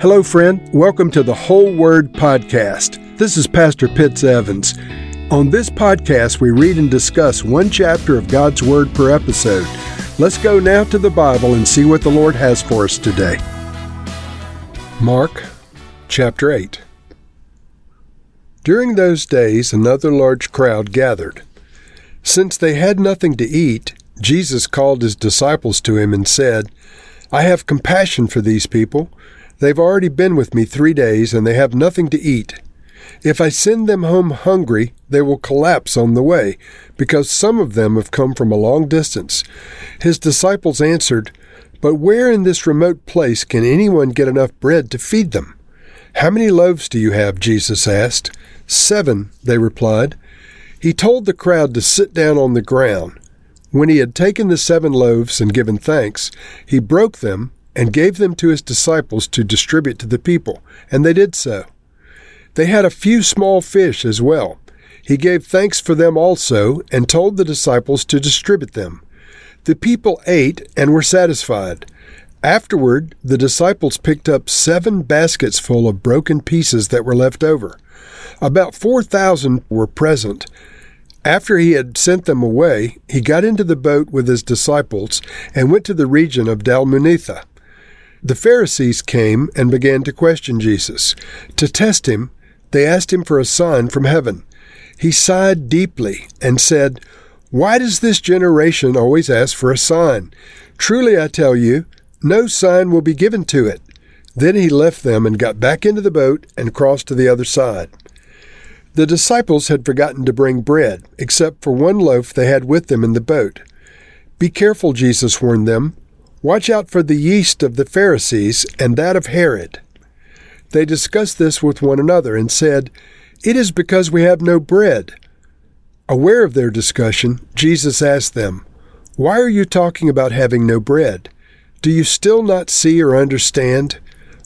Hello, friend. Welcome to the Whole Word Podcast. This is Pastor Pitts Evans. On this podcast, we read and discuss one chapter of God's Word per episode. Let's go now to the Bible and see what the Lord has for us today. Mark chapter 8. During those days, another large crowd gathered. Since they had nothing to eat, Jesus called his disciples to him and said, I have compassion for these people. They've already been with me three days, and they have nothing to eat. If I send them home hungry, they will collapse on the way, because some of them have come from a long distance. His disciples answered, But where in this remote place can anyone get enough bread to feed them? How many loaves do you have? Jesus asked. Seven, they replied. He told the crowd to sit down on the ground. When he had taken the seven loaves and given thanks, he broke them and gave them to his disciples to distribute to the people, and they did so. They had a few small fish as well. He gave thanks for them also, and told the disciples to distribute them. The people ate and were satisfied. Afterward, the disciples picked up seven baskets full of broken pieces that were left over. About four thousand were present, after he had sent them away, he got into the boat with his disciples and went to the region of Dalmanutha. The Pharisees came and began to question Jesus. To test him, they asked him for a sign from heaven. He sighed deeply and said, Why does this generation always ask for a sign? Truly I tell you, no sign will be given to it. Then he left them and got back into the boat and crossed to the other side. The disciples had forgotten to bring bread, except for one loaf they had with them in the boat. Be careful, Jesus warned them. Watch out for the yeast of the Pharisees and that of Herod. They discussed this with one another and said, It is because we have no bread. Aware of their discussion, Jesus asked them, Why are you talking about having no bread? Do you still not see or understand?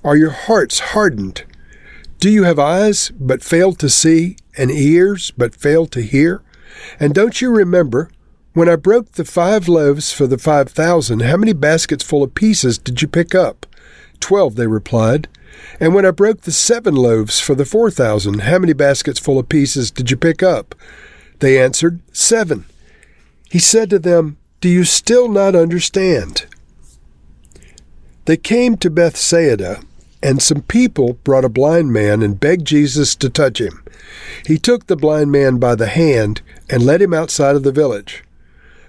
Are your hearts hardened? Do you have eyes but fail to see, and ears but fail to hear? And don't you remember, when I broke the five loaves for the five thousand, how many baskets full of pieces did you pick up? Twelve, they replied. And when I broke the seven loaves for the four thousand, how many baskets full of pieces did you pick up? They answered, Seven. He said to them, Do you still not understand? They came to Bethsaida, and some people brought a blind man and begged Jesus to touch him. He took the blind man by the hand and led him outside of the village.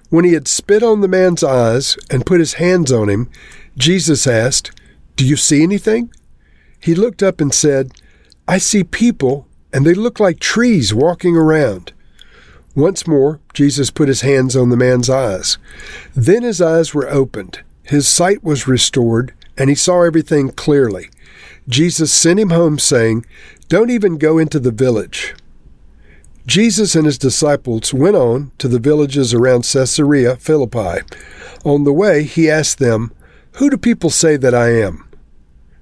When he had spit on the man's eyes and put his hands on him, Jesus asked, Do you see anything? He looked up and said, I see people, and they look like trees walking around. Once more, Jesus put his hands on the man's eyes. Then his eyes were opened, his sight was restored, and he saw everything clearly. Jesus sent him home, saying, Don't even go into the village. Jesus and his disciples went on to the villages around Caesarea Philippi. On the way, he asked them, Who do people say that I am?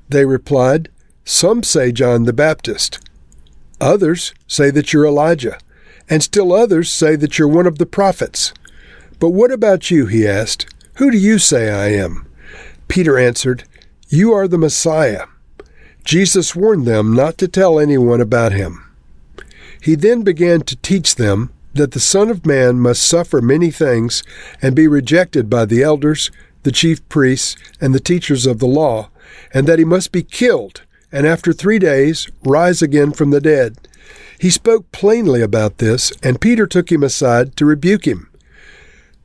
They replied, Some say John the Baptist. Others say that you're Elijah, and still others say that you're one of the prophets. But what about you? he asked. Who do you say I am? Peter answered, You are the Messiah. Jesus warned them not to tell anyone about him. He then began to teach them that the Son of Man must suffer many things and be rejected by the elders, the chief priests, and the teachers of the law, and that he must be killed, and after three days rise again from the dead. He spoke plainly about this, and Peter took him aside to rebuke him.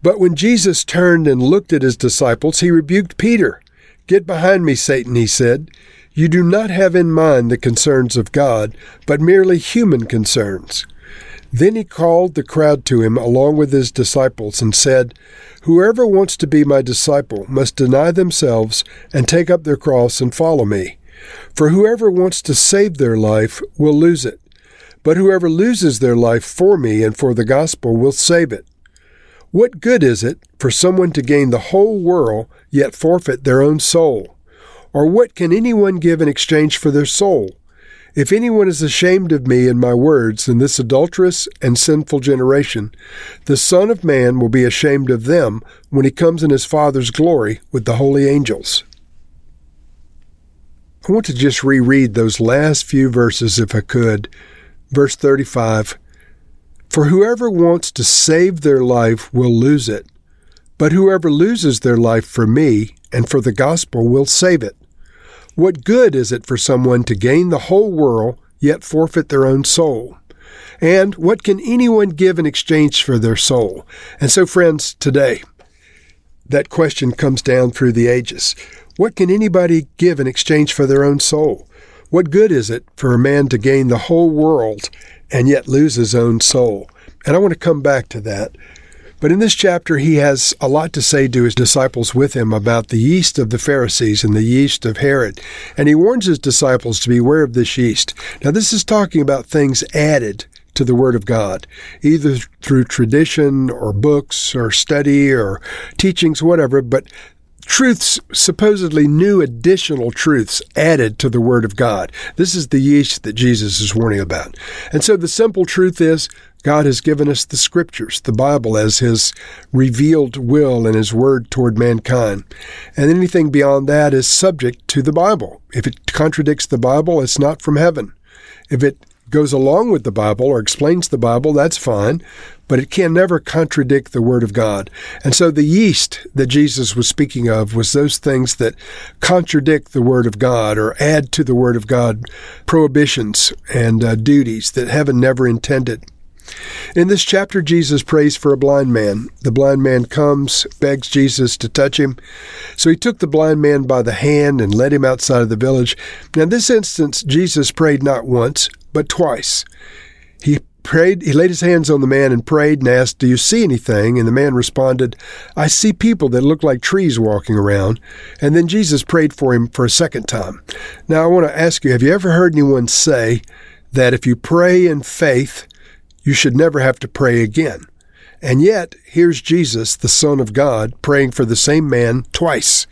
But when Jesus turned and looked at his disciples, he rebuked Peter. Get behind me, Satan, he said. You do not have in mind the concerns of God, but merely human concerns. Then he called the crowd to him along with his disciples and said, Whoever wants to be my disciple must deny themselves and take up their cross and follow me. For whoever wants to save their life will lose it, but whoever loses their life for me and for the gospel will save it. What good is it for someone to gain the whole world yet forfeit their own soul? Or what can anyone give in exchange for their soul? If anyone is ashamed of me and my words in this adulterous and sinful generation, the Son of Man will be ashamed of them when he comes in his Father's glory with the holy angels. I want to just reread those last few verses if I could. Verse 35 For whoever wants to save their life will lose it, but whoever loses their life for me and for the gospel will save it. What good is it for someone to gain the whole world yet forfeit their own soul? And what can anyone give in exchange for their soul? And so, friends, today, that question comes down through the ages. What can anybody give in exchange for their own soul? What good is it for a man to gain the whole world and yet lose his own soul? And I want to come back to that. But in this chapter, he has a lot to say to his disciples with him about the yeast of the Pharisees and the yeast of Herod. And he warns his disciples to beware of this yeast. Now, this is talking about things added to the Word of God, either through tradition or books or study or teachings, whatever, but truths, supposedly new additional truths added to the Word of God. This is the yeast that Jesus is warning about. And so the simple truth is God has given us the Scriptures, the Bible, as His revealed will and His Word toward mankind. And anything beyond that is subject to the Bible. If it contradicts the Bible, it's not from heaven. If it goes along with the Bible or explains the Bible, that's fine, but it can never contradict the Word of God. And so the yeast that Jesus was speaking of was those things that contradict the Word of God or add to the Word of God prohibitions and uh, duties that heaven never intended. In this chapter, Jesus prays for a blind man. The blind man comes, begs Jesus to touch him. So he took the blind man by the hand and led him outside of the village. Now, in this instance, Jesus prayed not once, but twice. He prayed, he laid his hands on the man and prayed and asked, Do you see anything? And the man responded, I see people that look like trees walking around. And then Jesus prayed for him for a second time. Now, I want to ask you, have you ever heard anyone say that if you pray in faith, you should never have to pray again. And yet, here's Jesus, the Son of God, praying for the same man twice.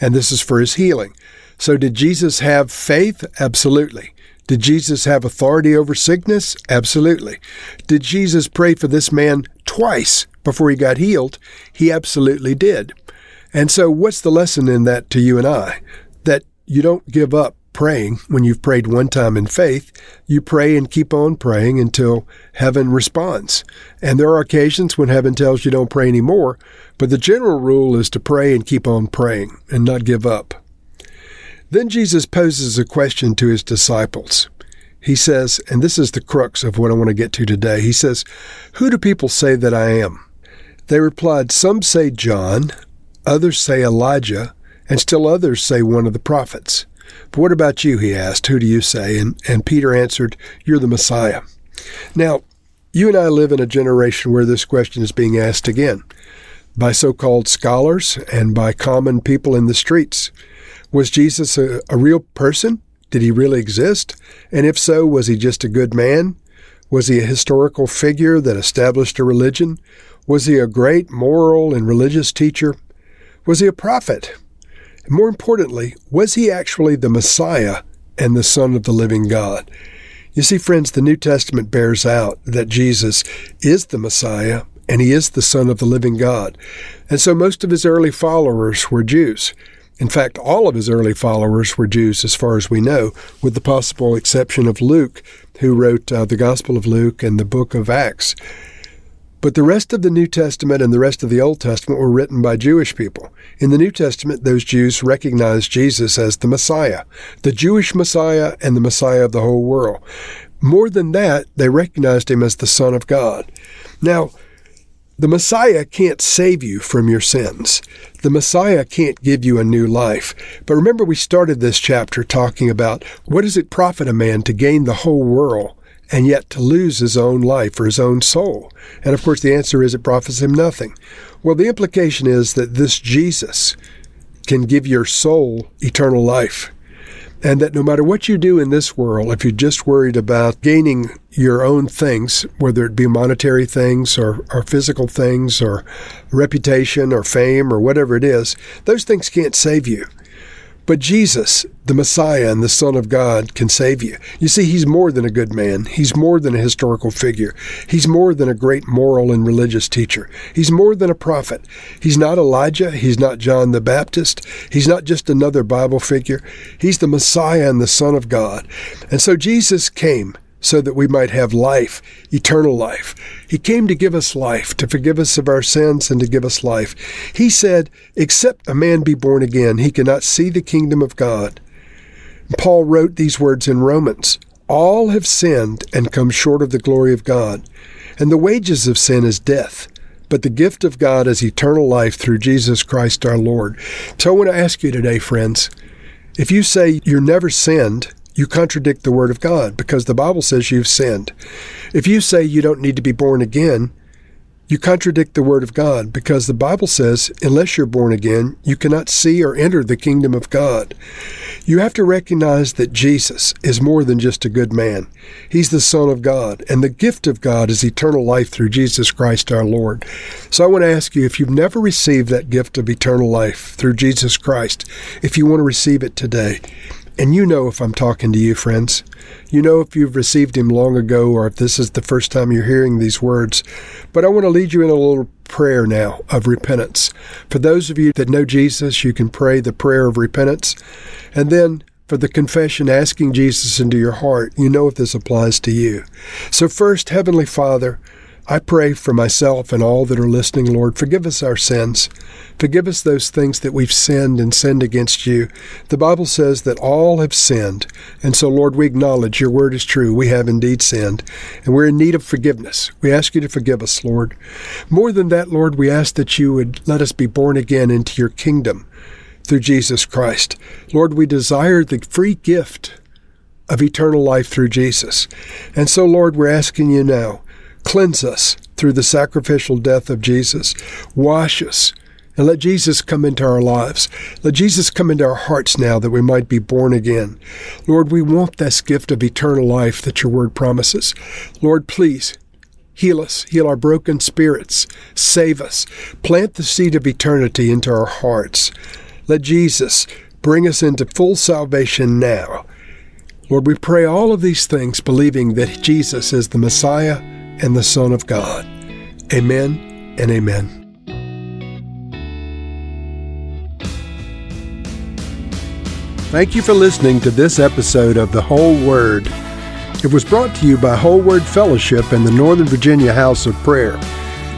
And this is for his healing. So, did Jesus have faith? Absolutely. Did Jesus have authority over sickness? Absolutely. Did Jesus pray for this man twice before he got healed? He absolutely did. And so, what's the lesson in that to you and I? That you don't give up praying when you've prayed one time in faith. You pray and keep on praying until heaven responds. And there are occasions when heaven tells you don't pray anymore, but the general rule is to pray and keep on praying and not give up. Then Jesus poses a question to his disciples. He says, and this is the crux of what I want to get to today. He says, Who do people say that I am? They replied, Some say John, others say Elijah, and still others say one of the prophets. But what about you? He asked. Who do you say? And, and Peter answered, You're the Messiah. Now, you and I live in a generation where this question is being asked again by so called scholars and by common people in the streets. Was Jesus a, a, real person? Did he really exist? And if so, was he just a good man? Was he a historical figure that established a religion? Was he a great moral and religious teacher? Was he a prophet? More importantly, was he actually the Messiah and the Son of the living God? You see, friends, the New Testament bears out that Jesus is the Messiah and he is the Son of the living God. And so most of his early followers were Jews. In fact, all of his early followers were Jews, as far as we know, with the possible exception of Luke, who wrote uh, the Gospel of Luke and the book of Acts. But the rest of the New Testament and the rest of the Old Testament were written by Jewish people. In the New Testament, those Jews recognized Jesus as the Messiah, the Jewish Messiah and the Messiah of the whole world. More than that, they recognized him as the Son of God. Now, the Messiah can't save you from your sins. The Messiah can't give you a new life. But remember, we started this chapter talking about what does it profit a man to gain the whole world and yet to lose his own life or his own soul? And of course, the answer is it profits him nothing. Well, the implication is that this Jesus can give your soul eternal life. And that no matter what you do in this world, if you're just worried about gaining your own things, whether it be monetary things or, or physical things or reputation or fame or whatever it is, those things can't save you. But Jesus, the Messiah and the Son of God, can save you. You see, he's more than a good man. He's more than a historical figure. He's more than a great moral and religious teacher. He's more than a prophet. He's not Elijah. He's not John the Baptist. He's not just another Bible figure. He's the Messiah and the Son of God. And so Jesus came so that we might have life, eternal life. He came to give us life, to forgive us of our sins, and to give us life. He said, Except a man be born again, he cannot see the kingdom of God. Paul wrote these words in Romans All have sinned and come short of the glory of God, and the wages of sin is death. But the gift of God is eternal life through Jesus Christ our Lord. So I want to ask you today, friends, if you say you're never sinned, you contradict the Word of God because the Bible says you've sinned. If you say you don't need to be born again, you contradict the Word of God because the Bible says, unless you're born again, you cannot see or enter the kingdom of God. You have to recognize that Jesus is more than just a good man. He's the Son of God, and the gift of God is eternal life through Jesus Christ our Lord. So I want to ask you if you've never received that gift of eternal life through Jesus Christ, if you want to receive it today, and you know if I'm talking to you, friends. You know if you've received Him long ago or if this is the first time you're hearing these words. But I want to lead you in a little prayer now of repentance. For those of you that know Jesus, you can pray the prayer of repentance. And then for the confession, asking Jesus into your heart, you know if this applies to you. So, first, Heavenly Father, I pray for myself and all that are listening, Lord, forgive us our sins. Forgive us those things that we've sinned and sinned against you. The Bible says that all have sinned. And so, Lord, we acknowledge your word is true. We have indeed sinned, and we're in need of forgiveness. We ask you to forgive us, Lord. More than that, Lord, we ask that you would let us be born again into your kingdom through Jesus Christ. Lord, we desire the free gift of eternal life through Jesus. And so, Lord, we're asking you now Cleanse us through the sacrificial death of Jesus. Wash us and let Jesus come into our lives. Let Jesus come into our hearts now that we might be born again. Lord, we want this gift of eternal life that your word promises. Lord, please heal us, heal our broken spirits, save us, plant the seed of eternity into our hearts. Let Jesus bring us into full salvation now. Lord, we pray all of these things believing that Jesus is the Messiah and the Son of God. Amen and amen. Thank you for listening to this episode of The Whole Word. It was brought to you by Whole Word Fellowship and the Northern Virginia House of Prayer.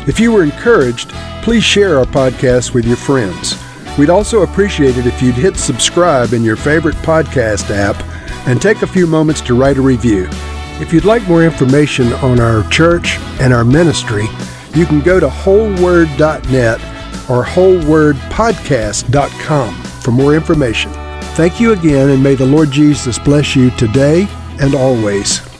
If you were encouraged, please share our podcast with your friends. We'd also appreciate it if you'd hit subscribe in your favorite podcast app and take a few moments to write a review. If you'd like more information on our church and our ministry, you can go to wholeword.net or wholewordpodcast.com for more information. Thank you again, and may the Lord Jesus bless you today and always.